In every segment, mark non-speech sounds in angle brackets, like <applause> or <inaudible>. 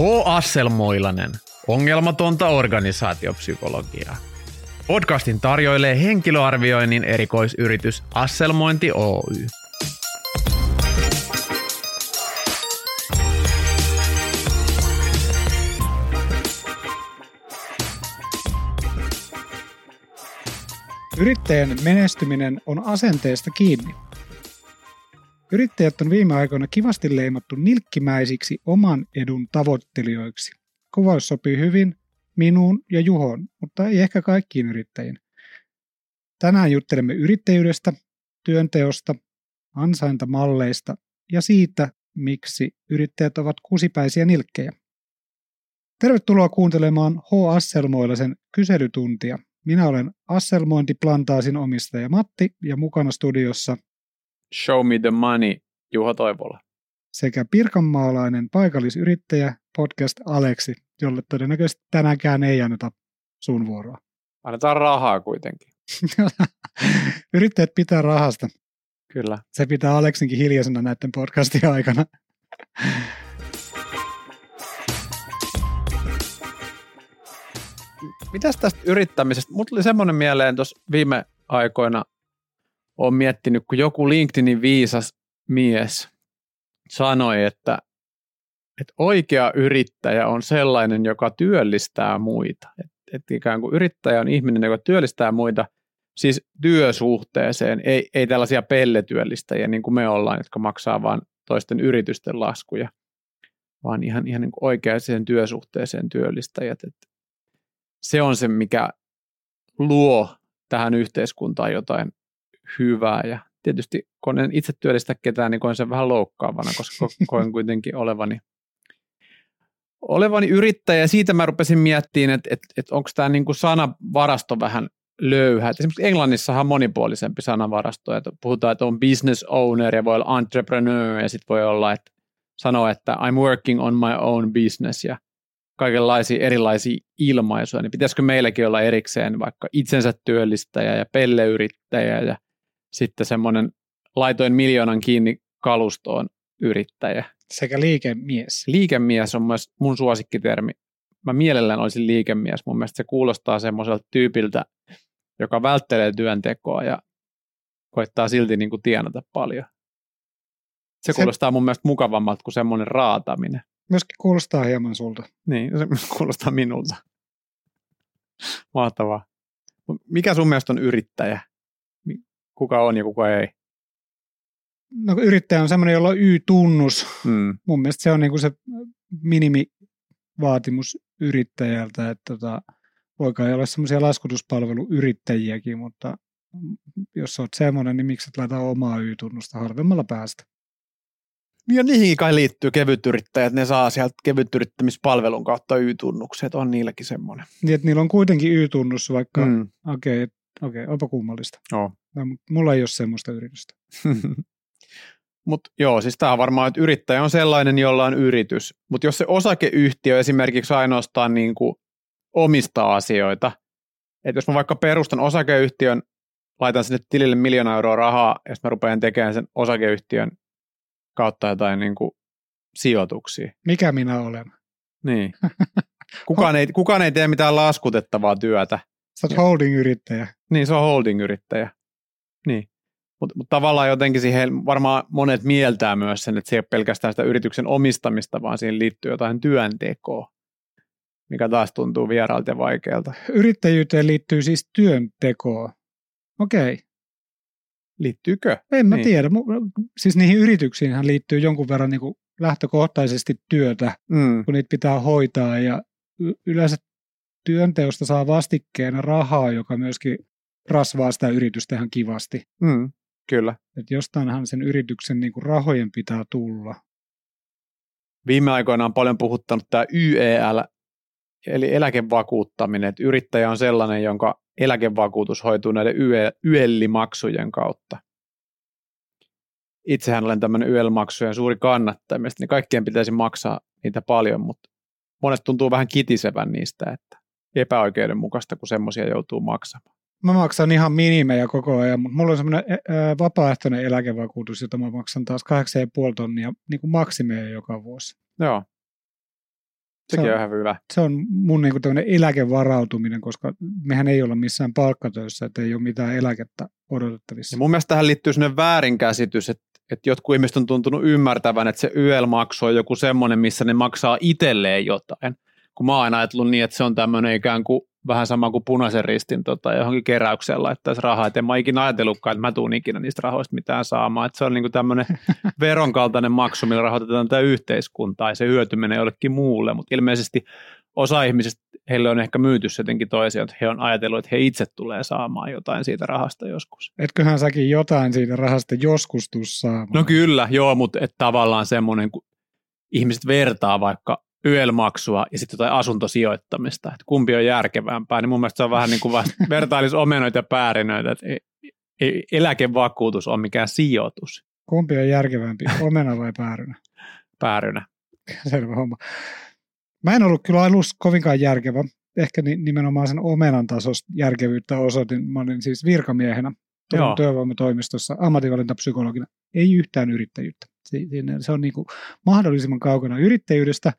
H. Asselmoilanen. Ongelmatonta organisaatiopsykologiaa. Podcastin tarjoilee henkilöarvioinnin erikoisyritys Asselmointi Oy. Yrittäjän menestyminen on asenteesta kiinni. Yrittäjät on viime aikoina kivasti leimattu nilkkimäisiksi oman edun tavoittelijoiksi. Kuvaus sopii hyvin minuun ja Juhon, mutta ei ehkä kaikkiin yrittäjiin. Tänään juttelemme yrittäjyydestä, työnteosta, ansaintamalleista ja siitä, miksi yrittäjät ovat kusipäisiä nilkkejä. Tervetuloa kuuntelemaan H. Asselmoilaisen kyselytuntia. Minä olen Asselmointiplantaasin omistaja Matti ja mukana studiossa Show me the money, Juha Toivola. sekä pirkanmaalainen paikallisyrittäjä podcast Aleksi, jolle todennäköisesti tänäänkään ei anneta sun vuoroa. Annetaan rahaa kuitenkin. <laughs> Yrittäjät pitää rahasta. Kyllä. Se pitää Aleksinkin hiljaisena näiden podcastien aikana. Mitäs tästä yrittämisestä? Mut tuli semmoinen mieleen tuossa viime aikoina, olen miettinyt, kun joku LinkedInin viisas mies sanoi, että, että oikea yrittäjä on sellainen, joka työllistää muita. Et, et ikään kuin yrittäjä on ihminen, joka työllistää muita, siis työsuhteeseen, ei, ei tällaisia pelletyöllistäjiä niin kuin me ollaan, jotka maksaa vain toisten yritysten laskuja, vaan ihan, ihan niin kuin oikeaan työsuhteeseen työllistäjät. Et se on se, mikä luo tähän yhteiskuntaan jotain hyvää ja tietysti kun en itse työllistä ketään, niin koen sen vähän loukkaavana, koska <laughs> koen kuitenkin olevani, olevani yrittäjä. Siitä mä rupesin miettimään, että, että, että onko tämä niin kuin sanavarasto vähän löyhä. Et esimerkiksi Englannissahan on monipuolisempi sanavarasto, että puhutaan, että on business owner ja voi olla entrepreneur ja sitten voi olla, että sanoo, että I'm working on my own business ja kaikenlaisia erilaisia ilmaisuja, niin pitäisikö meilläkin olla erikseen vaikka itsensä työllistäjä ja pelleyrittäjä ja sitten semmoinen laitoin miljoonan kiinni kalustoon yrittäjä. Sekä liikemies. Liikemies on myös mun suosikkitermi. Mä mielellään olisin liikemies. Mun mielestä se kuulostaa semmoiselta tyypiltä, joka välttelee työntekoa ja koittaa silti niin kuin tienata paljon. Se, se kuulostaa mun mielestä mukavammalta kuin semmoinen raataminen. Myöskin kuulostaa hieman sulta. Niin, se <laughs> kuulostaa minulta. Mahtavaa. Mikä sun mielestä on yrittäjä? Kuka on ja kuka ei? No yrittäjä on semmoinen, jolla on Y-tunnus. Mm. Mun mielestä se on niin kuin se minimivaatimus yrittäjältä, että tota, voi kai olla semmoisia laskutuspalveluyrittäjiäkin, mutta jos olet semmoinen, niin miksi et laita omaa Y-tunnusta halvemmalla päästä? Ja niihin kai liittyy kevytyrittäjät, ne saa sieltä kevytyrittämispalvelun kautta Y-tunnukset, on niilläkin semmoinen. Niin, että niillä on kuitenkin Y-tunnus, vaikka, Mm. okei, okay, okei, okay, onpa kummallista. Joo. No, mulla ei ole semmoista yritystä. <laughs> Mutta joo, siis tämä on varmaan, että yrittäjä on sellainen, jolla on yritys. Mutta jos se osakeyhtiö esimerkiksi ainoastaan niin kuin omistaa asioita, että jos mä vaikka perustan osakeyhtiön, laitan sinne tilille miljoona euroa rahaa, ja sitten mä rupean tekemään sen osakeyhtiön kautta jotain niin kuin sijoituksia. Mikä minä olen? Niin. <laughs> Kukaan ei, kukaan ei tee mitään laskutettavaa työtä. Sä oot holding-yrittäjä. Niin, se on holding-yrittäjä. Niin. Mutta mut tavallaan jotenkin siihen varmaan monet mieltää myös sen, että se ei ole pelkästään sitä yrityksen omistamista, vaan siihen liittyy jotain työntekoa, mikä taas tuntuu vieraalta ja vaikealta. Yrittäjyyteen liittyy siis työntekoa. Okei, Liittyykö? en mä Niin. tiedä. Siis niihin yrityksiinhän liittyy jonkun verran niin kuin lähtökohtaisesti työtä, Mm. kun niitä pitää hoitaa ja yleensä työnteosta saa vastikkeena rahaa, joka myöskin rasvaa sitä yritystä ihan kivasti. Mm. Kyllä. Että jostainhan sen yrityksen niin kuin rahojen pitää tulla. Viime aikoina on paljon puhuttanut tämä YEL, eli eläkevakuuttaminen, että yrittäjä on sellainen, jonka eläkevakuutus hoituu näiden YEL-maksujen kautta. Itsehän olen tämmöinen YEL-maksujen suuri kannattaja, mielestäni kaikkien pitäisi maksaa niitä paljon, mutta monesta tuntuu vähän kitisevän niistä, että epäoikeudenmukaista, kun semmoisia joutuu maksamaan. Mä maksan ihan minimejä koko ajan, mutta mulla on semmoinen vapaaehtoinen eläkevakuutus, jota mä maksan taas 8,5 tonnia niin kuin maksimeja joka vuosi. Joo. Sekin on- on ihan hyvä. Se on mun niin tämmöinen eläkevarautuminen, koska mehän ei olla missään palkkatöissä, että ei ole mitään eläkettä odotettavissa. Ja mun mielestä tähän liittyy sellainen väärinkäsitys, että, että jotkut ihmiset on tuntunut ymmärtävän, että se YEL-maksu on joku semmoinen, missä ne maksaa itselleen jotain. Kun mä oon aina ajatellut niin, että se on tämmöinen ikään kuin vähän sama kuin punaisen ristin tota, johonkin keräykseen laittaisi rahaa. Et en mä ikinä ajatellutkaan, että mä tuun ikinä niistä rahoista mitään saamaan. Et se on niinku tämmöinen <laughs> veron kaltainen maksu, millä rahoitetaan tätä yhteiskuntaa ja se hyöty menee jollekin muulle. Mutta ilmeisesti osa ihmisistä, heille on ehkä myyty jotenkin toisia, että he on ajatellut, että he itse tulee saamaan jotain siitä rahasta joskus. Etköhän säkin jotain siitä rahasta joskus tuu saamaan? No kyllä, joo, mutta et tavallaan semmoinen, kun ihmiset vertaa vaikka YEL-maksua ja sitten jotain asuntosijoittamista, että kumpi on järkevämpää, niin mun mielestä se on vähän niin kuin vasta <laughs> vertailis omenoita ja päärinöitä, että ei, ei, eläkevakuutus on mikään sijoitus Kumpi on järkevämpi, <laughs> omena vai päärynä? päärynä. Selvä homma. Mä en ollut kyllä alussa kovinkaan järkevä. Ehkä ni- nimenomaan sen omenan tasosta järkevyyttä osoitin. Mä olin siis virkamiehenä. Turun työvoimatoimistossa ammatinvalintapsykologina. Ei yhtään yrittäjyyttä. Se on niin kuin mahdollisimman kaukana yrittäjyydestä,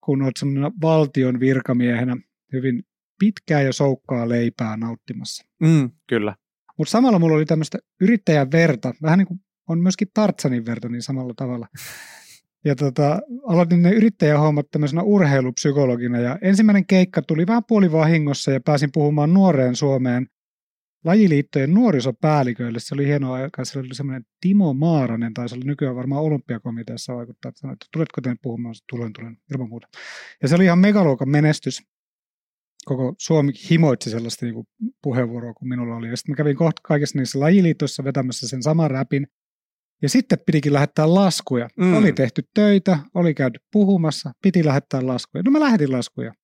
kun olet semmoinen valtion virkamiehenä hyvin pitkää ja soukkaa leipää nauttimassa. Mm, kyllä. Mutta samalla mulla oli tämmöistä yrittäjän verta, vähän niin kuin on myöskin Tartsanin verta niin samalla tavalla. Ja tota, aloitin ne yrittäjähommat tämmöisenä urheilupsykologina ja ensimmäinen keikka tuli vähän puolivahingossa ja pääsin puhumaan nuoreen Suomeen lajiliittojen nuorisopäälliköille. Se oli hieno aika, se oli semmoinen Timo Maaranen, tai se oli nykyään varmaan olympiakomiteassa vaikuttaa, että sanoi, että tuletko tänne puhumaan, tulen, tulen, ilman muuta. Ja se oli ihan megaluokan menestys. Koko Suomi himoitsi sellaista niin kuin puheenvuoroa kuin minulla oli. Ja sitten mä kävin kohta kaikissa niissä lajiliitoissa vetämässä sen saman räpin. Ja sitten pitikin lähettää laskuja. Mm. Mm. Oli tehty töitä, oli käyty puhumassa, piti lähettää laskuja. No mä lähetin laskuja.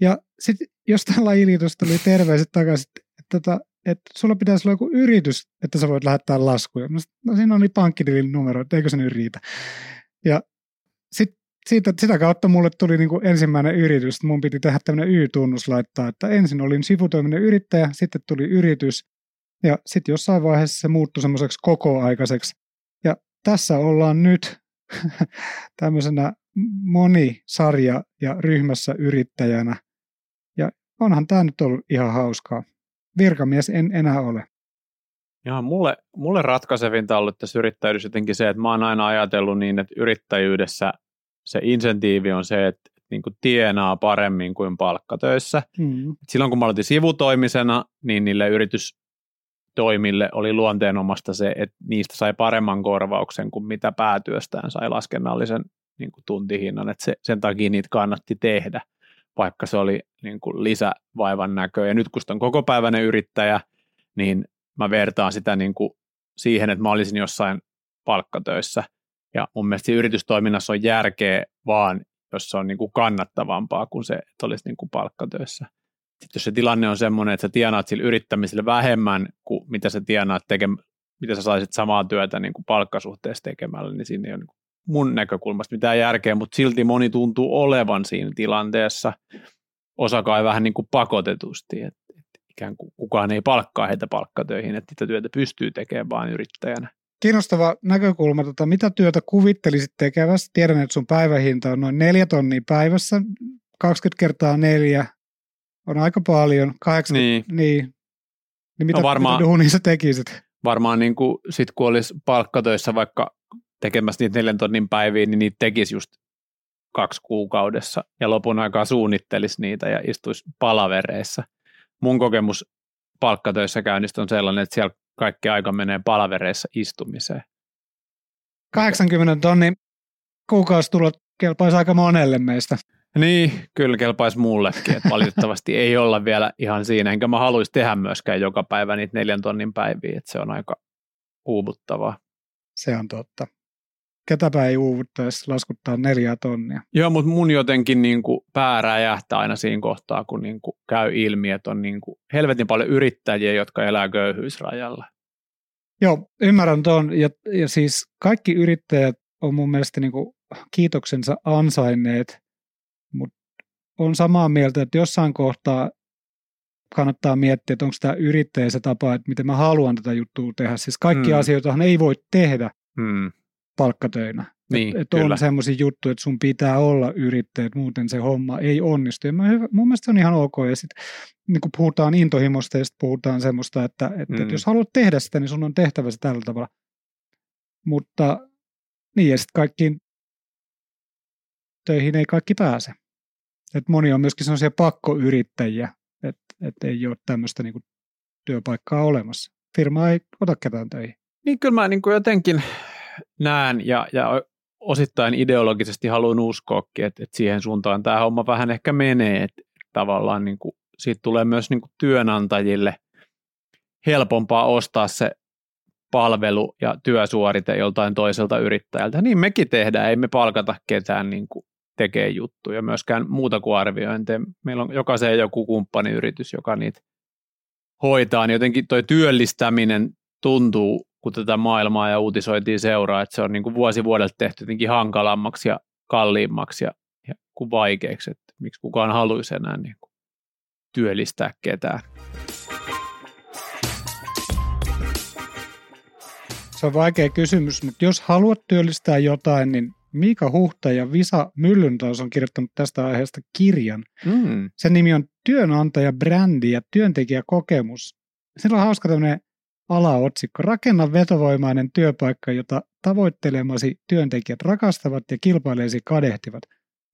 Ja sitten jostain lajiliitosta tuli terveiset takaisin, että, että, sulla pitäisi olla joku yritys, että sä voit lähettää laskuja. No, sit- no siinä oli pankkitilin numero, että eikö se nyt riitä. Ja sitten siitä, sitä kautta mulle tuli niin kuin ensimmäinen yritys, että mun piti tehdä tämmöinen Y-tunnus laittaa, että ensin olin sivutoiminen yrittäjä, sitten tuli yritys, ja sitten jossain vaiheessa se muuttui semmoiseksi kokoaikaiseksi. Ja tässä ollaan nyt <laughs> tämmöisenä monisarja- ja ryhmässä yrittäjänä. Ja onhan tämä nyt ollut ihan hauskaa. Virkamies en enää ole. Joo, mulle, mulle ratkaisevinta on ollut tässä yrittäjyydessä jotenkin se, että mä oon aina ajatellut niin, että yrittäjyydessä se insentiivi on se, että niin kuin tienaa paremmin kuin palkkatöissä. Mm. Silloin kun mä aloitin sivutoimisena, niin niille yritystoimille oli luonteenomasta se, että niistä sai paremman korvauksen kuin mitä päätyöstään sai laskennallisen niin kuin tuntihinnan, että se, sen takia niitä kannatti tehdä, vaikka se oli niin kuin lisävaivan näkö. Ja nyt kun on kokopäiväinen yrittäjä, niin mä vertaan sitä niin kuin siihen, että mä olisin jossain palkkatöissä. Ja mun mielestä yritystoiminnassa on järkeä vaan, jos se on niin kuin kannattavampaa kuin se, että olisi niin kuin palkkatöissä. Sitten jos se tilanne on semmoinen, että sä tienaat sillä yrittämisellä vähemmän kuin mitä sä tienaat tekemään, mitä sä saisit samaa työtä niin kuin palkkasuhteessa tekemällä, niin siinä ei ole niin mun näkökulmasta mitään järkeä, mutta silti moni tuntuu olevan siinä tilanteessa, osa kai vähän niin kuin pakotetusti, että, ikään kuin kukaan ei palkkaa heitä palkkatöihin, että sitä työtä pystyy tekemään vain yrittäjänä. Kiinnostava näkökulma. Tota, mitä työtä kuvittelisit tekevässä? Tiedän, että sun päivähinta on noin neljä tonnia päivässä. 20 kertaa neljä on aika paljon. 80, Niin, niin. niin mitä, No varmaan- mitä duunia sä tekisit? varmaan niin kuin sit kun olisi palkkatöissä vaikka tekemässä niitä neljän tonnin päiviä, niin niitä tekisi just kaksi kuukaudessa ja lopun aikaa suunnittelisi niitä ja istuisi palavereissa. Mun kokemus palkkatöissä käynnistä on sellainen, että siellä kaikki aika menee palavereissa istumiseen. 80 tonnin kuukausitulot kelpaisi aika monelle meistä. Niin, kyllä kelpaisi mullekin, että valitettavasti ei olla vielä ihan siinä, enkä mä haluaisi tehdä myöskään joka päivä niitä neljän tonnin päiviä, että se on aika uuvuttavaa. Se on totta. Ketäpä ei uuvuttaisi laskuttaa neljä tonnia. Joo, mutta mun jotenkin niin kuin pää räjähtää aina siinä kohtaa, kun niin kuin käy ilmi, että on niin kuin helvetin paljon yrittäjiä, jotka elää köyhyysrajalla. Joo, ymmärrän tuon. Ja, ja siis kaikki yrittäjät on mun mielestä niin kuin kiitoksensa ansainneet, mutta on samaa mieltä, että jossain kohtaa kannattaa miettiä, että onko tämä yrittäjä se tapa, että miten mä haluan tätä juttua tehdä. Siis kaikki Mm. mm. asioitahan ei voi tehdä Hmm. Palkkatöinä. Niin, että on semmoisia juttuja, että sun pitää olla yrittäjä, että muuten se homma ei onnistu. Ja mä mun mielestä se on ihan ok. Ja sitten niin kun puhutaan intohimosta ja sitten puhutaan semmoista, että, että, mm. että jos haluat tehdä sitä, niin sun on tehtävä se tällä tavalla. Mutta niin, ja sitten kaikkiin töihin ei kaikki pääse. Et moni on myöskin sellaisia pakkoyrittäjiä, että et ei ole tämmöistä niinku työpaikkaa olemassa. Firma ei ota ketään töihin. Niin kyllä mä niin kuin jotenkin näen ja, ja osittain ideologisesti haluan uskoakin, että, että siihen suuntaan tämä homma vähän ehkä menee, että tavallaan niin kuin, siitä tulee myös niin kuin työnantajille helpompaa ostaa se palvelu ja työsuorite joltain toiselta yrittäjältä. Niin mekin tehdään, ei me palkata ketään niin kuin tekee juttuja, myöskään muuta kuin arviointeja. Meillä on jokaiseen joku kumppaniyritys, joka niitä hoitaa, niin jotenkin tuo työllistäminen tuntuu, kun tätä maailmaa ja uutisoitiin seuraa, että se on niin kuin vuosi vuodelta tehty jotenkin hankalammaksi ja kalliimmaksi ja, ja kuin vaikeaksi, että miksi kukaan haluaisi enää niin kuin työllistää ketään. Se on vaikea kysymys, mutta jos haluat työllistää jotain, niin Miika Huhta ja Visa Myllyntaus on kirjoittanut tästä aiheesta kirjan. Mm. Sen nimi on Työnantaja, brändi ja työntekijäkokemus. Sillä on hauska tämmöinen alaotsikko. Rakenna vetovoimainen työpaikka, jota tavoittelemasi työntekijät rakastavat ja kilpailijasi kadehtivat.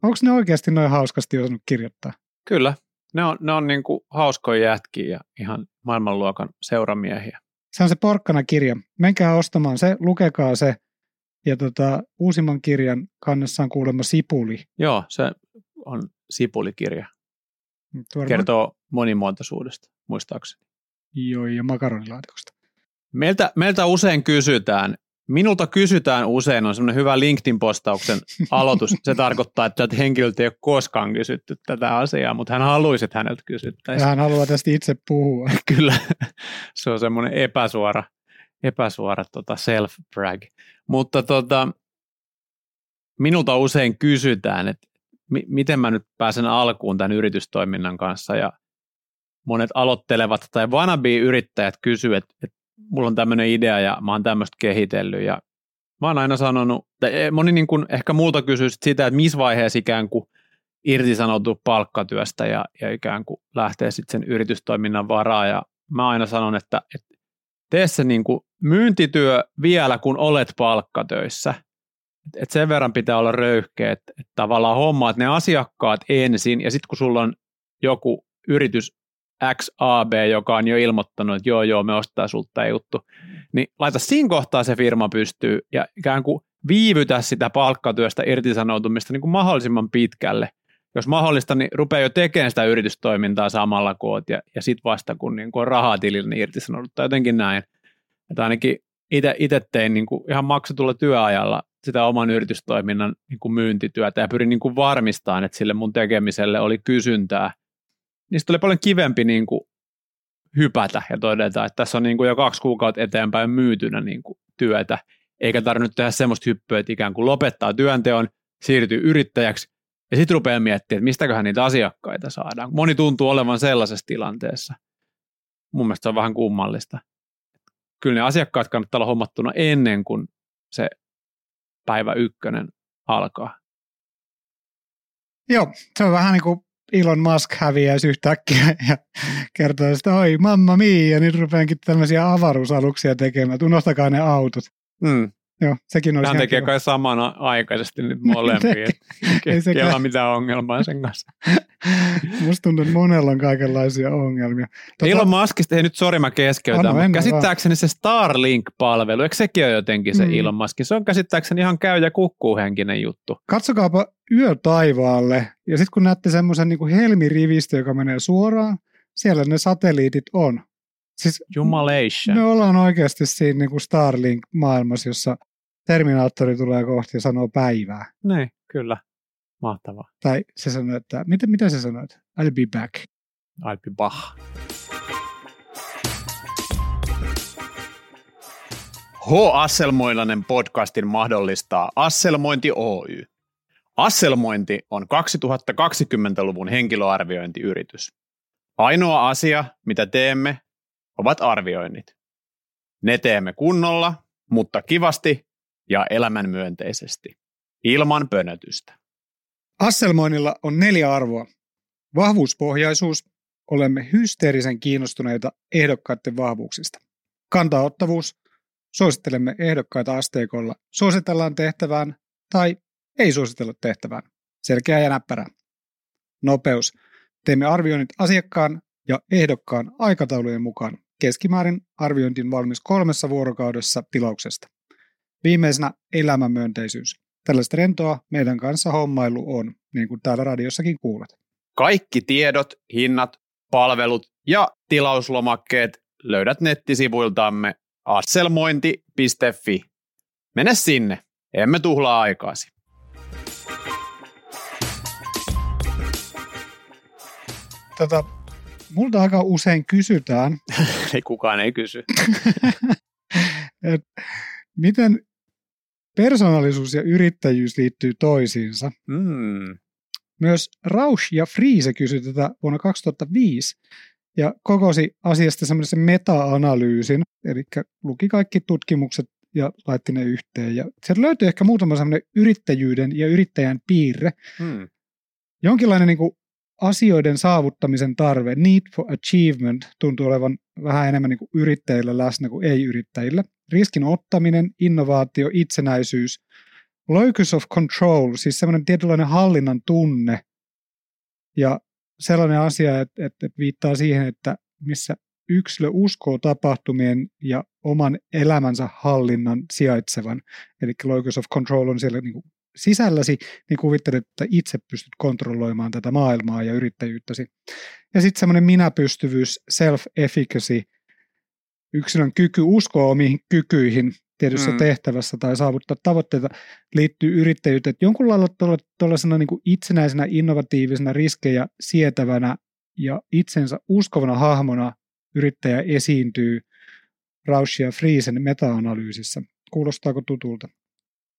Onko ne oikeasti noin hauskasti osannut kirjoittaa? Kyllä. Ne on, ne on niin kuin hauskoja jätkiä ja ihan maailmanluokan seuramiehiä. Se on se porkkana kirja. Menkää ostamaan se, lukekaa se – ja tota, uusimman kirjan kannessa on kuulemma Sipuli. Joo, se on Sipulikirja. Varmaan... Kertoo monimuotoisuudesta, muistaakseni. Joo, ja makaronilaatikosta. Meiltä, meiltä usein kysytään, minulta kysytään usein, on semmoinen hyvä LinkedIn-postauksen <laughs> aloitus. Se tarkoittaa, että henkilöltä ei ole koskaan kysytty tätä asiaa, mutta hän haluaisi, että häneltä kysyttäisiin. hän haluaa tästä itse puhua. <laughs> Kyllä, se on semmoinen epäsuora, epäsuora tota self-brag. Mutta tota, minulta usein kysytään, että mi- miten mä nyt pääsen alkuun tämän yritystoiminnan kanssa ja monet aloittelevat tai wannabe-yrittäjät kysyvät, että, että mulla on tämmöinen idea ja mä oon tämmöistä kehitellyt ja mä oon aina sanonut, että moni niin kuin ehkä multa kysyy sitä, että missä vaiheessa ikään kuin irtisanoutuu palkkatyöstä ja, ja ikään kuin lähtee sitten sen yritystoiminnan varaa ja mä aina sanon, että, että tee se niin kuin myyntityö vielä, kun olet palkkatöissä. Et sen verran pitää olla röyhkeä, että et tavallaan hommaat ne asiakkaat ensin, ja sitten kun sulla on joku yritys XAB, joka on jo ilmoittanut, että joo, joo, me ostaa sulta juttu, niin laita siinä kohtaa se firma pystyy, ja ikään kuin viivytä sitä palkkatyöstä irtisanoutumista niin kuin mahdollisimman pitkälle. Jos mahdollista, niin rupeaa jo tekemään sitä yritystoimintaa samalla koot, ja, ja sitten vasta kun niin kuin on rahaa tilillä, niin irtisanouduttaa jotenkin näin. Että ainakin itse tein niin kuin ihan maksetulla työajalla sitä oman yritystoiminnan niin kuin myyntityötä ja pyrin niin kuin varmistamaan, että sille mun tekemiselle oli kysyntää. Niistä oli paljon kivempi niin kuin hypätä ja todeta, että tässä on niin kuin jo kaksi kuukautta eteenpäin myytynä niin kuin työtä, eikä tarvinnut tehdä semmoista hyppyä, että ikään kuin lopettaa työnteon, siirtyy yrittäjäksi ja sitten rupeaa miettimään, että mistäköhän niitä asiakkaita saadaan. Moni tuntuu olevan sellaisessa tilanteessa. Mun mielestä se on vähän kummallista kyllä ne asiakkaat kannattaa olla hommattuna ennen kuin se päivä ykkönen alkaa. Joo, se on vähän niin kuin Elon Musk häviäisi yhtäkkiä ja kertoo, että oi mamma mia, ja nyt rupeankin tämmöisiä avaruusaluksia tekemään, että unohtakaa ne autot. Mm. Joo, sekin olisi Hän tekee kai samanaikaisesti nyt molempia. Ei sekään ole mitään ongelmaa sen kanssa. <laughs> Musta tuntuu, että monella on kaikenlaisia ongelmia. Tota... Elon Muskista, ei nyt sori mä keskeytän, mutta käsittääkseni se Starlink-palvelu, eikö sekin ole jotenkin se mm. Elon Musk? Se on käsittääkseni ihan käy ja kukkuu henkinen juttu. Katsokaapa yö taivaalle, ja sitten kun näette semmoisen niin helmirivistö, joka menee suoraan, siellä ne satelliitit on. Siis Jumalation. Me ollaan oikeasti siinä niin kuin Starlink-maailmassa, jossa Terminaattori tulee kohti ja sanoo päivää. Niin, kyllä. Mahtavaa. Tai se sanoo, että, mitä, mitä sä sanoit? I'll be back. I'll be back. H. Asselmoilainen podcastin mahdollistaa Asselmointi Oy. Asselmointi on 2020-luvun henkilöarviointiyritys. Ainoa asia, mitä teemme, ovat arvioinnit. Ne teemme kunnolla, mutta kivasti ja elämänmyönteisesti. ilman pönötystä. Asselmoinnilla on neljä arvoa. Vahvuuspohjaisuus. Olemme hysteerisen kiinnostuneita ehdokkaiden vahvuuksista. Kantaottavuus. Suosittelemme ehdokkaita asteikolla. Suositellaan tehtävään tai ei suositella tehtävään. Selkeä ja näppärä. Nopeus. Teemme arvioinnit asiakkaan ja ehdokkaan aikataulujen mukaan. Keskimäärin arviointin valmis kolmessa vuorokaudessa tilauksesta. Viimeisenä elämänmyönteisyys. Tällaista rentoa meidän kanssa hommailu on, niin kuin täällä radiossakin kuulet. Kaikki tiedot, hinnat, palvelut ja tilauslomakkeet löydät nettisivuiltamme asselmointi.fi. Mene sinne, emme tuhlaa aikaasi. Tota, multa aika usein kysytään, <laughs> ei kukaan ei kysy. <laughs> että miten persoonallisuus ja yrittäjyys liittyy toisiinsa. Mm. Myös Rausch ja Friese kysyi tätä vuonna 2005 ja kokosi asiasta semmoisen meta-analyysin, eli luki kaikki tutkimukset ja laitti ne yhteen. Ja sieltä löytyy ehkä muutama semmoinen yrittäjyyden ja yrittäjän piirre. Mm. Jonkinlainen niin kuin asioiden saavuttamisen tarve, need for achievement, tuntuu olevan vähän enemmän niin kuin yrittäjillä läsnä kuin ei-yrittäjillä. Riskin ottaminen, innovaatio, itsenäisyys, locus of control, siis semmoinen tietynlainen hallinnan tunne ja sellainen asia, että, että viittaa siihen, että missä yksilö uskoo tapahtumien ja oman elämänsä hallinnan sijaitsevan. Eli locus of control on siellä niin kuin sisälläsi, niin kuvittelet, että itse pystyt kontrolloimaan tätä maailmaa ja yrittäjyyttäsi. Ja sitten semmoinen minäpystyvyys, self-efficacy, yksilön kyky uskoa omiin kykyihin tietyssä mm. tehtävässä tai saavuttaa tavoitteita liittyy yrittäjyyteen. Että jonkun lailla tuollaisena niin itsenäisenä, innovatiivisena, riskejä sietävänä ja itsensä uskovana hahmona yrittäjä esiintyy Rausch ja Friesen meta-analyysissä. Kuulostaako tutulta?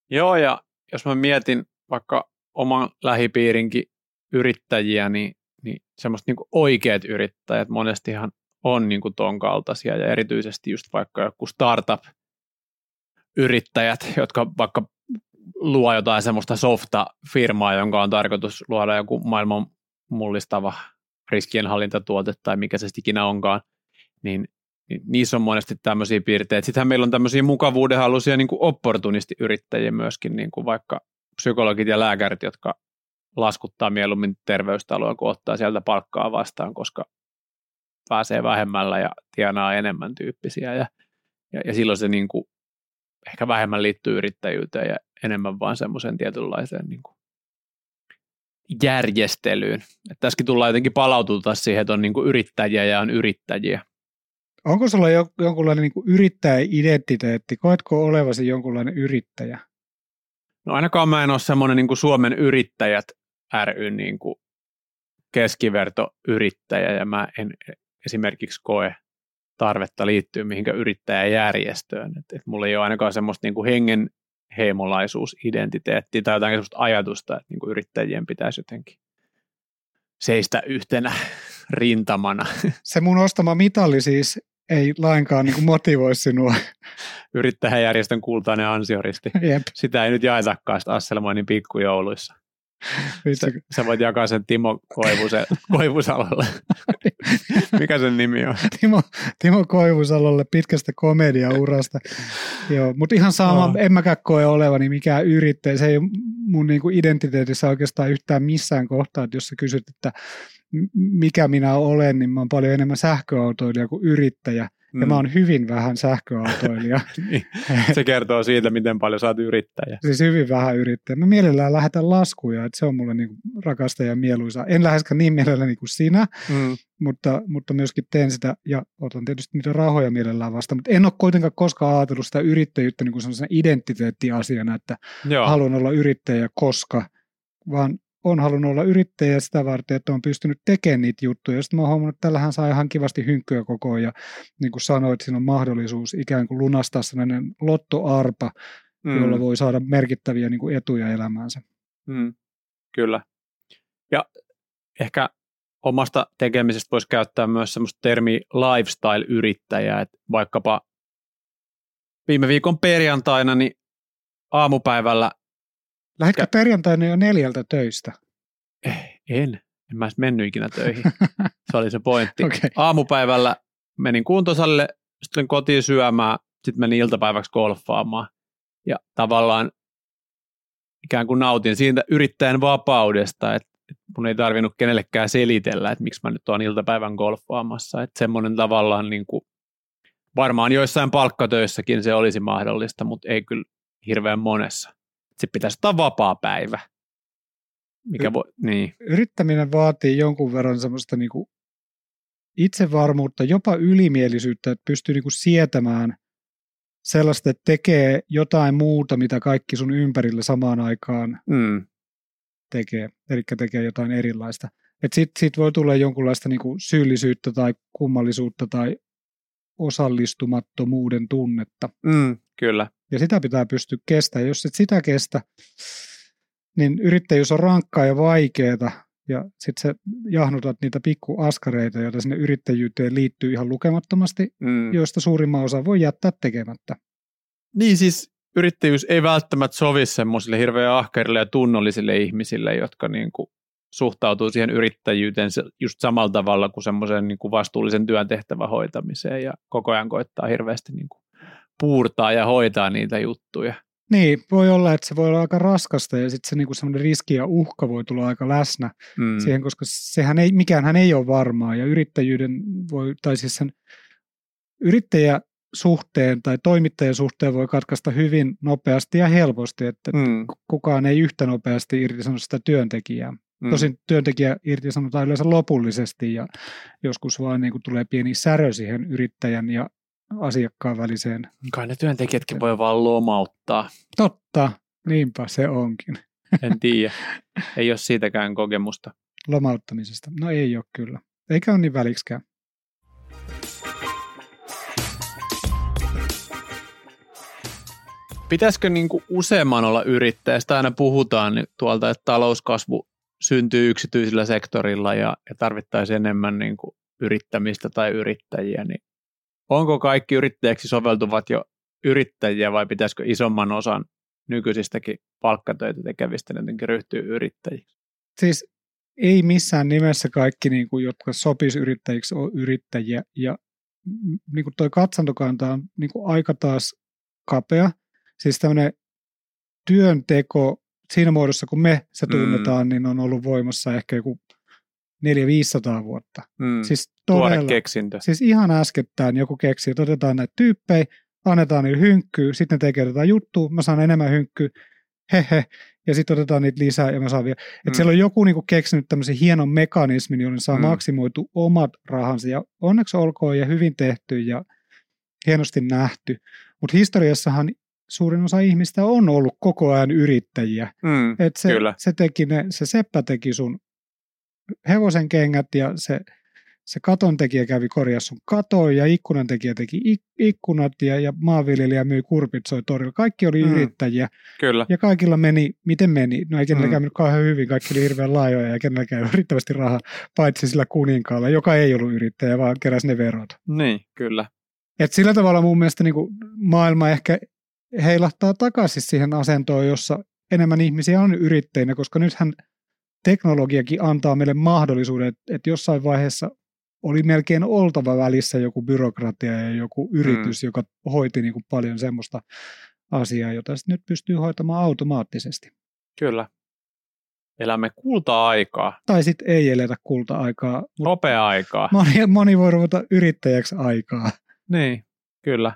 Joo, ja jos mä mietin vaikka oman lähipiirinkin yrittäjiä, niin, niin semmoista niin oikeat yrittäjät monestihan on niin kuin ton kaltaisia. Ja erityisesti just vaikka joku startup-yrittäjät, jotka vaikka luo jotain semmoista softa-firmaa, jonka on tarkoitus luoda joku maailman mullistava riskienhallintatuote tai mikä se ikinä onkaan, niin niissä on monesti tämmöisiä piirteitä. Sittenhän meillä on tämmöisiä mukavuudenhaluisia niin opportunistiyrittäjiä myöskin, niin kuin vaikka psykologit ja lääkärit, jotka laskuttaa mieluummin terveystaloa, kun ottaa sieltä palkkaa vastaan, koska pääsee vähemmällä ja tienaa enemmän tyyppisiä. Ja, ja, ja silloin se niin kuin, ehkä vähemmän liittyy yrittäjyyteen ja enemmän vaan semmoiseen tietynlaiseen niin kuin, järjestelyyn. Et tässäkin tullaan jotenkin palaututa siihen, että on niin kuin yrittäjiä ja on yrittäjiä. Onko sulla jo, jonkunlainen niin kuin yrittäjäidentiteetti? Koetko olevasi jonkunlainen yrittäjä? No ainakaan mä en ole semmoinen niin Suomen yrittäjät ry niin kuin keskivertoyrittäjä ja mä en esimerkiksi koe tarvetta liittyä mihinkä yrittäjäjärjestöön. Et, et mulla ei ole ainakaan semmoista niin kuin hengen heimolaisuusidentiteettiä tai jotain semmoista ajatusta, että niin kuin yrittäjien pitäisi jotenkin seistä yhtenä <laughs> rintamana. Se mun ostama mitalli siis ei lainkaan niin kuin motivoi sinua. Yrittäjäjärjestön kultainen ansioristi. Jep. Sitä ei nyt jaetakaan sitä Asselmoinin pikkujouluissa. Sä, sä voit jakaa sen Timo Koivuse, Koivusalolle. <laughs> Mikä sen nimi on? Timo, Timo Koivusalolle pitkästä komediaurasta. Joo, mutta ihan sama, oh. en mäkään koe olevani mikään yrittäjä. Se ei mun niinku identiteetissä oikeastaan yhtään missään kohtaa, että jos sä kysyt, että mikä minä olen, niin mä oon paljon enemmän sähköautoilija kuin yrittäjä. Mm. Ja mä oon hyvin vähän sähköautoilija. <laughs> niin. Se kertoo siitä, miten paljon sä oot yrittäjä. Siis hyvin vähän yrittäjä. Mä mielellään lähetän laskuja, että se on mulle niinku rakasta ja mieluisa. En läheskään niin mielelläni kuin sinä, mm. mutta, mutta myöskin teen sitä ja otan tietysti niitä rahoja mielellään vasta. Mutta en ole kuitenkaan koskaan ajatellut sitä yrittäjyyttä niin kuin identiteettiasiana, että Joo. haluan olla yrittäjä koska, vaan on halunnut olla yrittäjä sitä varten, että on pystynyt tekemään niitä juttuja. Sitten mä oon huomannut, että tällähän saa ihan kivasti hynkkyä koko ajan. Ja niin kuin sanoit, siinä on mahdollisuus ikään kuin lunastaa sellainen lottoarpa, mm. jolla voi saada merkittäviä niin kuin etuja elämäänsä. Mm. Kyllä. Ja ehkä omasta tekemisestä voisi käyttää myös semmoista termiä lifestyle-yrittäjä, että vaikkapa viime viikon perjantaina niin aamupäivällä Lähdetkö perjantaina jo neljältä töistä? Eh, en. En mä edes mennyt ikinä töihin. <laughs> Se oli se pointti. Okei. Aamupäivällä menin kuntosalle, sitten kotiin syömään, sitten menin iltapäiväksi golfaamaan. Ja tavallaan ikään kuin nautin siitä yrittäjän vapaudesta, että että mun ei tarvinnut kenellekään selitellä, että miksi mä nyt oon iltapäivän golfaamassa. Että semmoinen tavallaan niin kuin, varmaan joissain palkkatöissäkin se olisi mahdollista, mutta ei kyllä hirveän monessa. Sitten pitäisi ottaa vapaa päivä. Mikä voi, niin. Yrittäminen vaatii jonkun verran semmoista niinku itsevarmuutta, jopa ylimielisyyttä, että pystyy niinku sietämään sellaista, että tekee jotain muuta, mitä kaikki sun ympärillä samaan aikaan Mm. tekee, eli tekee jotain erilaista. Että sit, sit voi tulla jonkunlaista niinku syyllisyyttä tai kummallisuutta tai osallistumattomuuden tunnetta. Mm, kyllä. Ja sitä pitää pystyä kestämään. Jos et sitä kestä, niin yrittäjyys on rankkaa ja vaikeaa. Ja sitten se jahnutat niitä pikkuaskareita, joita sinne yrittäjyyteen liittyy ihan lukemattomasti, Mm. joista suurimman osa voi jättää tekemättä. Niin siis yrittäjyys ei välttämättä sovi semmoisille hirveän ahkerille ja tunnollisille ihmisille, jotka niin kuin suhtautuu siihen yrittäjyyteen just samalla tavalla kuin semmoisen niin kuin vastuullisen työn tehtävän hoitamiseen ja koko ajan koittaa hirveästi niin kuin puurtaa ja hoitaa niitä juttuja. Niin, voi olla, että se voi olla aika raskasta ja sitten se niinku semmoinen riski ja uhka voi tulla aika läsnä Mm. siihen, koska sehän ei, mikäänhän ei ole varmaa ja yrittäjyyden voi, tai siis sen yrittäjäsuhteen tai toimittajan suhteen voi katkaista hyvin nopeasti ja helposti, että Mm. kukaan ei yhtä nopeasti irtisano sitä työntekijää. Mm. Tosin työntekijä irtisanotaan yleensä lopullisesti ja joskus vaan niin kuin tulee pieni särö siihen yrittäjän ja asiakkaan väliseen. Kai ne työntekijätkin voi vaan lomauttaa. Totta, niinpä se onkin. En tiedä. <laughs> ei ole siitäkään kokemusta. Lomauttamisesta. No ei ole kyllä. Eikä ole niin väliksikään. Pitäisikö niin kuin useamman olla yrittäjä? Sitä aina puhutaan niin tuolta, että talouskasvu syntyy yksityisellä sektorilla ja, ja tarvittaisiin enemmän niin kuin yrittämistä tai yrittäjiä. Niin onko kaikki yrittäjäksi soveltuvat jo yrittäjiä vai pitäisikö isomman osan nykyisistäkin palkkatöitä tekevistä jotenkin ryhtyä yrittäjiksi? Siis ei missään nimessä kaikki, niin kuin, jotka sopis yrittäjiksi, ole yrittäjiä. Ja mm, niin kuin toi katsantokanta on niin kuin aika taas kapea. Siis tämmöinen työnteko siinä muodossa, kun me se Mm. tunnetaan, niin on ollut voimassa ehkä joku 400-500 vuotta. Mm. Siis Tuore todella, keksintö. siis ihan äskettäin joku keksi, että otetaan näitä tyyppejä, annetaan niille hynkkyä, sitten ne tekee jotain juttua, mä saan enemmän hynkkyä, hehe, ja sitten otetaan niitä lisää ja mä saan vielä. Mm. Et siellä on joku niinku keksinyt tämmöisen hienon mekanismin, jolla saa Mm. maksimoitu omat rahansa, ja onneksi olkoon ja hyvin tehty ja hienosti nähty. Mutta historiassahan suurin osa ihmistä on ollut koko ajan yrittäjiä. Mm. Et se, Kyllä. se, teki ne, se seppä teki sun hevosen kengät ja se, se katon tekijä kävi korjassa sun katoa ja ikkunan tekijä teki ik- ikkunat ja, ja maanviljelijä myi kurpit soi torilla. Kaikki oli Mm. yrittäjiä Kyllä. ja kaikilla meni, miten meni. No ei kenelläkään Mm. mennyt kauhean hyvin, kaikki oli hirveän laajoja ja kenelläkään ei riittävästi rahaa, paitsi sillä kuninkaalla, joka ei ollut yrittäjä, vaan keräsi ne verot. Niin, kyllä. Et sillä tavalla mun mielestä niin kuin maailma ehkä heilahtaa takaisin siihen asentoon, jossa enemmän ihmisiä on yrittäjinä, koska nythän teknologiakin antaa meille mahdollisuuden, että, että jossain vaiheessa oli melkein oltava välissä joku byrokratia ja joku yritys, mm. joka hoiti niin kuin paljon semmoista asiaa, jota nyt pystyy hoitamaan automaattisesti. Kyllä. Elämme kulta-aikaa, Tai sitten ei eletä kulta-aikaa, mutta nopea aikaa. moni, moni voi ruveta yrittäjäksi aikaa. Niin, kyllä.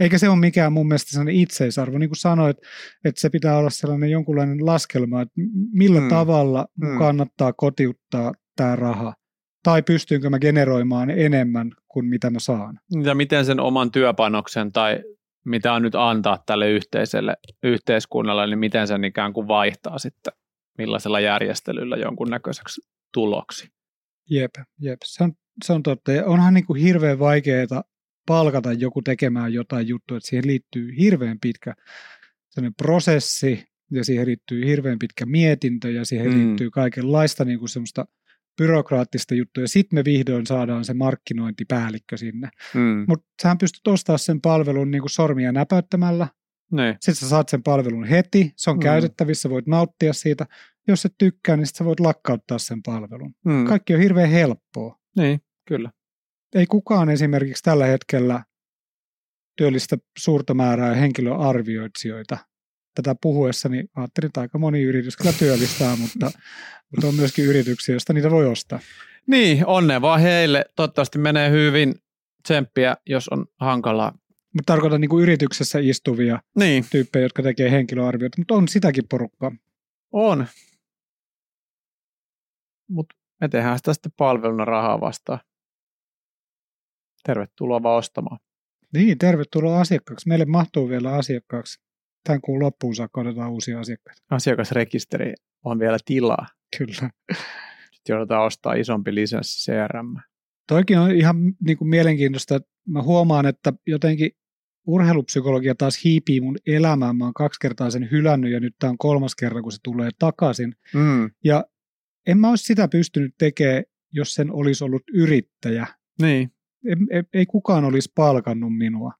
Eikä se ole mikään mun mielestä sellainen itseisarvo. Niin kuin sanoit, että se pitää olla sellainen jonkunlainen laskelma, että millä Mm. tavalla Mm. kannattaa kotiuttaa tämä raha. Tai pystynkö mä generoimaan enemmän kuin mitä mä saan. Ja miten sen oman työpanoksen tai mitä on nyt antaa tälle yhteiselle yhteiskunnalle, niin miten sen ikään kuin vaihtaa sitten millaisella järjestelyllä jonkunnäköiseksi tuloksi. Jep, jep. Se on, se on totta. Ja onhan niin kuin hirveän vaikeaa palkata joku tekemään jotain juttua, että siihen liittyy hirveän pitkä sellainen prosessi ja siihen liittyy hirveän pitkä mietintö ja siihen Mm. liittyy kaikenlaista niin kuin semmoista byrokraattista juttua ja sitten me vihdoin saadaan se markkinointipäällikkö sinne. Mm. Mutta sähän pystyt ostamaan sen palvelun niin kuin sormia näpäyttämällä Niin. Sitten sä saat sen palvelun heti, se on Mm. käytettävissä, voit nauttia siitä. Jos et tykkää, niin sä voit lakkauttaa sen palvelun. Mm. Kaikki on hirveän helppoa. Niin, kyllä. Ei kukaan esimerkiksi tällä hetkellä työllistä suurta määrää henkilöarvioitsijoita. Tätä puhuessani ajattelin, että aika moni yritys kyllä työllistää, <laughs> mutta, mutta on myöskin yrityksiä, joista niitä voi ostaa. Niin, onne vaan heille. Toivottavasti menee hyvin tsemppiä, jos on hankalaa. Mutta tarkoitan niin kuin yrityksessä istuvia Niin, tyyppejä, jotka tekee henkilöarvioita, mutta on sitäkin porukkaa. on. Mutta me tehdään sitä sitten palveluna rahaa vastaan. Tervetuloa vaan ostamaan. Niin, tervetuloa asiakkaaksi. Meille mahtuu vielä asiakkaaksi. Tämän kuun loppuun saakka otetaan uusia asiakkaita. Asiakasrekisteri on vielä tilaa. Kyllä. Sitten joudutaan ostaa isompi lisenssi CRM. Toikin on ihan niin kuin mielenkiintoista, että mä huomaan, että jotenkin urheilupsykologia taas hiipii mun elämään. Mä oon kaksi kertaa sen hylännyt ja nyt tämä on kolmas kerta, kun se tulee takaisin. Mm. Ja en mä olisi sitä pystynyt tekemään, jos sen olisi ollut yrittäjä. Niin, Ei, ei, ei kukaan olisi palkannut minua.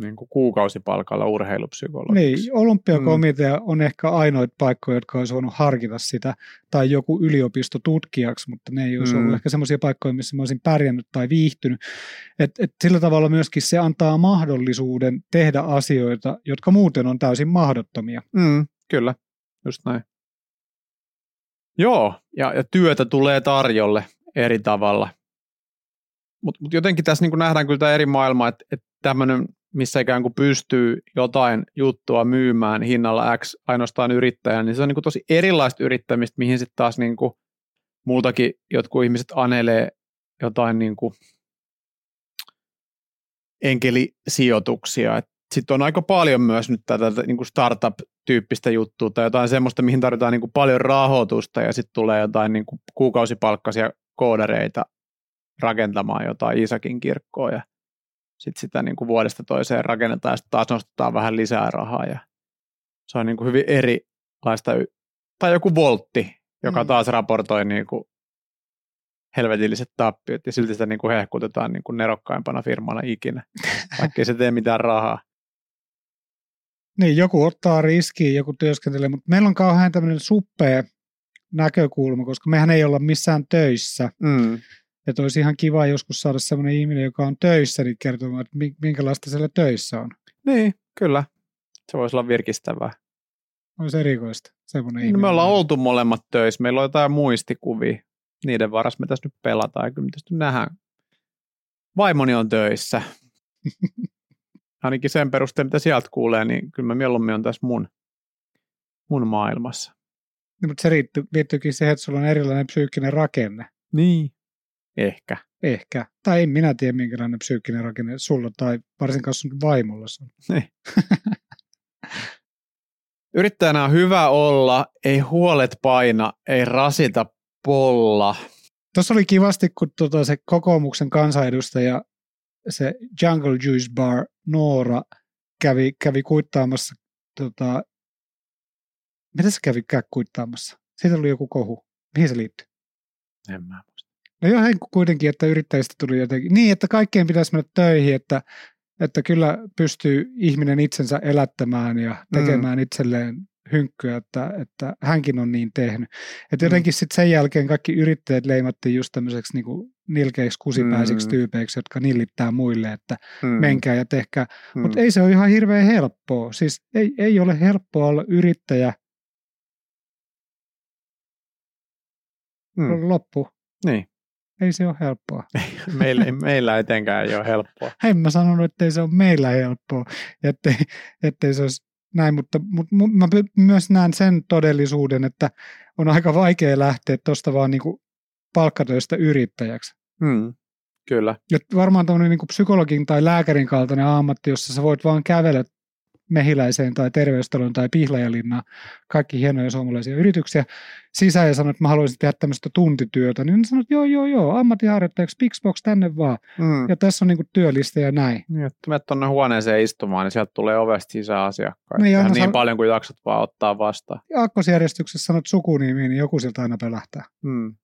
niin kuin kuukausipalkalla urheilupsykologiksi. Niin, olympiakomitea mm. on ehkä ainoita paikkoja, jotka olisi voinut harkita sitä, tai joku yliopistotutkijaksi, mutta ne ei olisi Mm. ollut ehkä semmoisia paikkoja, missä mä olisin pärjännyt tai viihtynyt. Et, et sillä tavalla myöskin se antaa mahdollisuuden tehdä asioita, jotka muuten on täysin mahdottomia. Mm, kyllä, just näin. Joo, ja, ja työtä tulee tarjolle eri tavalla. Mutta mut jotenkin tässä niin nähdään kyllä tämä eri maailma, että et tämmöinen, missä ikään kuin pystyy jotain juttua myymään hinnalla X ainoastaan yrittäjän, niin se on niin kuin tosi erilaista yrittämistä, mihin sitten taas niin kuin multakin jotkut ihmiset anelee jotain niin kuin enkelisijoituksia. Sitten on aika paljon myös nyt tätä niin kuin startup-tyyppistä juttua tai jotain semmoista, mihin tarvitaan niin kuin paljon rahoitusta ja sitten tulee jotain niin kuin kuukausipalkkaisia koodareita rakentamaan jotain Iisakin kirkkoa ja sitten sitä niin kuin vuodesta toiseen rakennetaan ja sitten taas nostetaan vähän lisää rahaa ja se on niin kuin hyvin erilaista. Tai joku voltti, joka Mm. taas raportoi niin kuin helvetilliset tappiot ja silti sitä niin kuin hehkutetaan niin kuin nerokkaimpana firmana ikinä, vaikka ei se tee mitään rahaa. Niin, joku ottaa riskiä, joku työskentelee, mutta meillä on kauhean tämmöinen suppea näkökulma, koska mehän ei olla missään töissä. Mm. Että olisi ihan kiva joskus saada semmoinen ihminen, joka on töissä, niin kertomaan, että mi- minkälaista siellä töissä on. Niin, kyllä. Se voisi olla virkistävää. Olisi erikoista. Semmoinen Niin, ihminen. me ollaan oltu molemmat töissä. Meillä on jotain muistikuvia. Niiden varas me tässä nyt pelataan. Ja kyllä me tässä nyt nähdään. Vaimoni on töissä. <laughs> Ainakin sen perusteella, mitä sieltä kuulee, niin kyllä mä mieluummin on tässä mun, mun maailmassa. Niin, mutta se liittyy, liittyykin siihen, että sulla on erilainen psyykkinen rakenne. Niin. Ehkä. Ehkä. Tai en minä tiedä, minkälainen psyykkinen rakenne sulla tai varsinkaan sun vaimolla on. Niin. Yrittäjänä on hyvä olla, ei huolet paina, ei rasita polla. Tuossa oli kivasti, kun tota se kokoomuksen kansanedustaja, se Jungle Juice Bar Noora kävi, kävi kuittaamassa, tota, mitä se kävi kuittaamassa? Siitä oli joku kohu. Mihin se liittyy? En mä. No joo, kuitenkin, että yrittäjistä tuli jotenkin, niin, että kaikkien pitäisi mennä töihin, että, että kyllä pystyy ihminen itsensä elättämään ja tekemään mm. itselleen hynkkyä, että, että hänkin on niin tehnyt. Että jotenkin sitten sen jälkeen kaikki yrittäjät leimattiin just tämmöiseksi niin kuin nilkeiksi kusipäisiksi Mm. tyypeiksi, jotka nillittää muille, että Mm. menkää ja tehkää. Mm. Mutta ei se ole ihan hirveän helppoa. Siis ei, ei ole helppoa olla yrittäjä. Mm. Loppu. Niin. Ei se ole helppoa. <laughs> Meillä, meillä etenkään ei ole helppoa. En mä sanonut, että ei se ole meillä helppoa, ettei, ettei se olisi näin, mutta, mutta mu- mä myös näen sen todellisuuden, että on aika vaikea lähteä tuosta vaan niin palkkatöistä yrittäjäksi. Mm. Kyllä. Ja varmaan tuommoinen niin psykologin tai lääkärin kaltainen ammatti, jossa sä voit vaan kävellä mehiläiseen tai terveystalon tai pihlajalinnaan, kaikki hienoja suomalaisia yrityksiä, sisään ja sanot, että mä haluaisin tehdä tämmöistä tuntityötä, niin sanot, joo, joo, joo, ammattiharjoittajaksi, Pixbox tänne vaan. Mm. Ja tässä on niin kuin työllistä ja näin. Niin, että menet tuonne huoneeseen istumaan, niin sieltä tulee ovesta sisään asiakkaita. Niin, aina niin paljon kuin jaksat vaan ottaa vastaan. aakkosjärjestyksessä sanot sukunimi, niin joku sieltä aina pelähtää. Mm.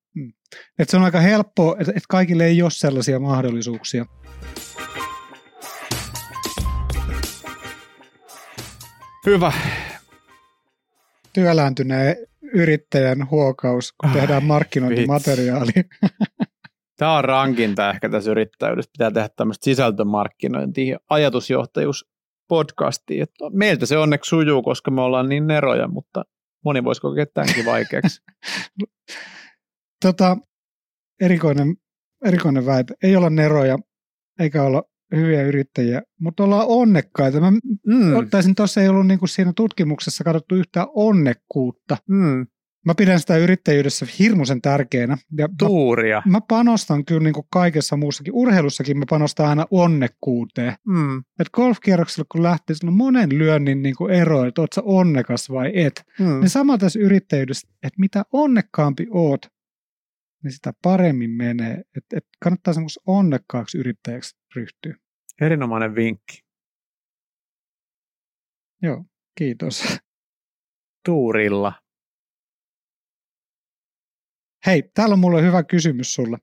Et se on aika helppoa, että et kaikille ei ole sellaisia mahdollisuuksia. Hyvä. Työlääntyneen yrittäjän huokaus, kun tehdään markkinointimateriaalia. Tämä on rankinta ehkä tässä yrittäjyydessä. Pitää tehdä tämmöistä sisältömarkkinointia, ajatusjohtajuus podcastiin. Että meiltä se onneksi sujuu, koska me ollaan niin neroja, mutta moni voisi kokea tämänkin vaikeaksi. <laughs> tota, erikoinen, erikoinen väite. Ei olla neroja, eikä olla hyviä yrittäjiä, mutta ollaan onnekkaita. Mä mm. ottaisin, tuossa ei ollut niinku siinä tutkimuksessa katsottu yhtään onnekkuutta. Mm. Mä pidän sitä yrittäjyydessä hirmuisen tärkeänä. Ja Tuuria. Mä, mä panostan kyllä niin kuin kaikessa muussakin. Urheilussakin mä panostan aina onnekkuuteen. Mm. Et golfkierroksella kun lähtee, sillä on monen lyönnin niin kuin ero, että oot sä onnekas vai et. Mm. Niin sama tässä yrittäjyydessä, että mitä onnekkaampi oot, niin sitä paremmin menee. Että et kannattaa semmoista onnekkaaksi yrittäjäksi ryhtyä. Erinomainen vinkki. Joo, kiitos. <laughs> Tuurilla. Hei, täällä on mulle hyvä kysymys sulle.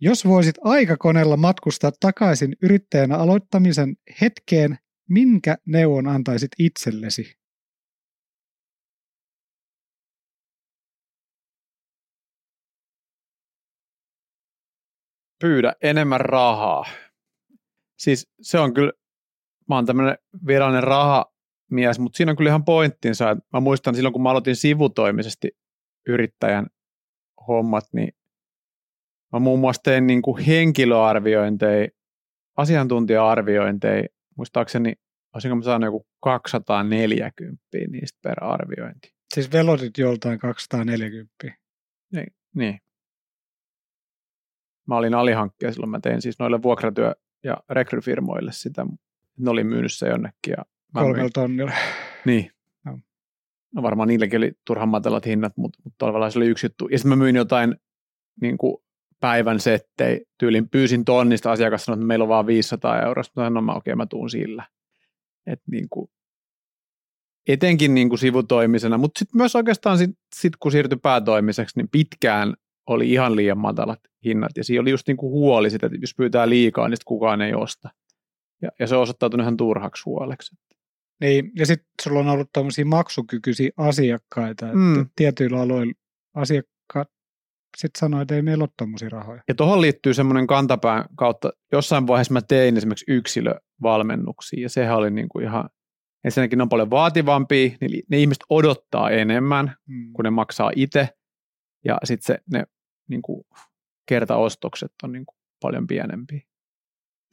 Jos voisit aikakoneella matkustaa takaisin yrittäjänä aloittamisen hetkeen, minkä neuvon antaisit itsellesi? Pyydä enemmän rahaa. Siis se on kyllä, mä oon tämmöinen virallinen rahamies, mutta siinä on kyllä ihan pointtinsa. Mä muistan silloin, kun mä aloitin sivutoimisesti yrittäjän hommat, niin mä muun muassa tein niin kuin henkilöarviointeja, asiantuntija-arviointeja, muistaakseni olisinko mä saanut joku 240 niistä per arviointi. Siis velotit joltain 240. Niin, niin. Mä olin alihankkija silloin, mä tein siis noille vuokratyö- ja rekryfirmoille sitä. Ne oli myynyt se jonnekin. Ja mä Kolmella tonnilla. Niin. Joo. No varmaan niilläkin oli turhan matalat hinnat, mutta, mutta tavallaan se oli yksi juttu. Ja sitten mä myin jotain niin kuin päivän settei, tyylin pyysin tonnista asiakas sanoi, että meillä on vaan 500 euroa. Mä sanoin, no okei, mä tuun sillä. Et niin kuin, etenkin niin kuin sivutoimisena, mutta sitten myös oikeastaan sit, sit, kun siirtyi päätoimiseksi, niin pitkään oli ihan liian matalat hinnat. Ja siinä oli just niin kuin huoli sitä, että jos pyytää liikaa, niin kukaan ei osta. Ja, ja se on osoittautunut ihan turhaksi huoleksi. Niin, ja sitten sulla on ollut tämmöisiä maksukykyisiä asiakkaita, että Mm. tietyillä aloilla asiakkaat sitten sanoo, että ei meillä ole tommosia rahoja. Ja tuohon liittyy semmoinen kantapään kautta, jossain vaiheessa mä tein esimerkiksi yksilövalmennuksia, ja sehän oli niin kuin ihan, ensinnäkin ne on paljon vaativampia, niin ne ihmiset odottaa enemmän, Mm. kun ne maksaa itse, ja sitten ne niin kuin kertaostokset on niin kuin paljon pienempiä.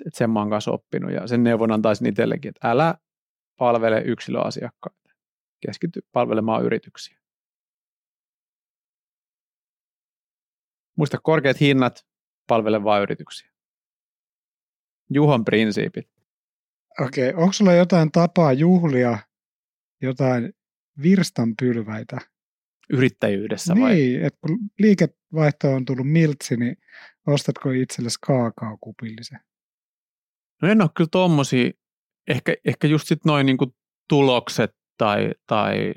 Et sen mä oon kanssa oppinut, ja sen neuvon antaisin itsellekin, että älä palvele yksilöasiakkaita, keskity palvelemaan yrityksiä. Muista korkeat hinnat, palvele vain yrityksiä. Juhon prinsiipit. Okei, onko sulla jotain tapaa juhlia jotain virstanpylväitä? Yrittäjyydessä vai? Niin, että kun liikevaihto on tullut miltsi, niin ostatko itsellesi kaakaokupillisen? No en ole kyllä tommosia, ehkä, ehkä just sit noin niinku tulokset tai, tai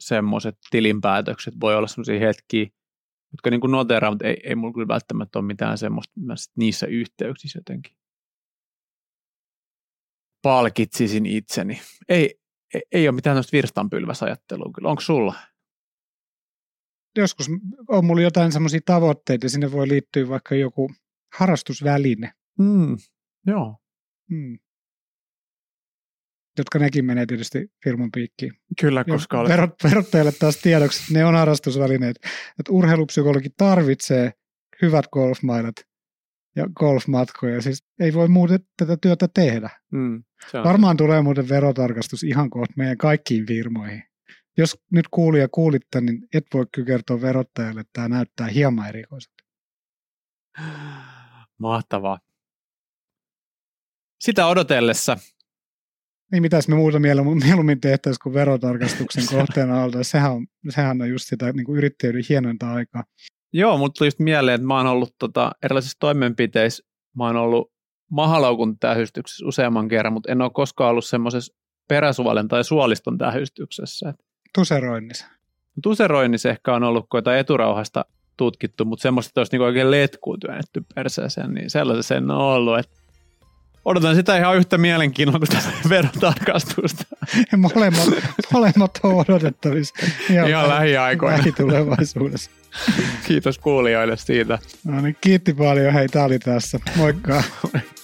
semmoiset tilinpäätökset voi olla semmoisia hetkiä, jotka niinku noteraa, mutta ei, ei mulla kyllä välttämättä ole mitään semmoista, mä sit niissä yhteyksissä jotenkin palkitsisin itseni. Ei, ei, ei ole mitään tämmöistä virstanpylväsajattelua kyllä. Onko sulla? Joskus on mulla jotain semmoisia tavoitteita, sinne voi liittyä vaikka joku harrastusväline, Mm, joo. mm. jotka nekin menee tietysti firman piikkiin. Kyllä, koska olet... verot, verottajille taas tiedoksi, että ne on harrastusvälineet. Että urheilupsykologi tarvitsee hyvät golfmailat ja golfmatkoja. Siis ei voi muuten tätä työtä tehdä. Mm, Varmaan tulee muuten verotarkastus ihan kohta meidän kaikkiin firmoihin. Jos nyt kuulija kuulitte, niin et voi kyllä kertoa verottajalle, että tämä näyttää hieman erikoiselta. Mahtavaa. Sitä odotellessa Niin mitäs me muuta mieluummin, tehtäisiin kuin verotarkastuksen kohteena oltaisiin. Sehän on, sehän on just sitä niin kuin yrittäjyyden hienointa aikaa. Joo, mutta tuli just mieleen, että mä oon ollut tota, erilaisissa toimenpiteissä, mä oon ollut mahalaukun tähystyksessä useamman kerran, mutta en ole koskaan ollut semmoisessa peräsuolen tai suoliston tähystyksessä. Et Tuseroinnissa. Tuseroinnissa ehkä on ollut koita eturauhasta tutkittu, mutta semmoista, että olisi niinku oikein letkuun työnnetty perseeseen, niin sellaisessa en ole ollut. Et Odotan sitä ihan yhtä mielenkiinnolla kuin tätä <laughs> verotarkastusta. <laughs> molemmat, molemmat on odotettavissa. Ihan, ihan lähiaikoina. Lähitulevaisuudessa. Kiitos kuulijoille siitä. No niin, kiitti paljon. Hei, tää oli tässä. Moikka. <laughs>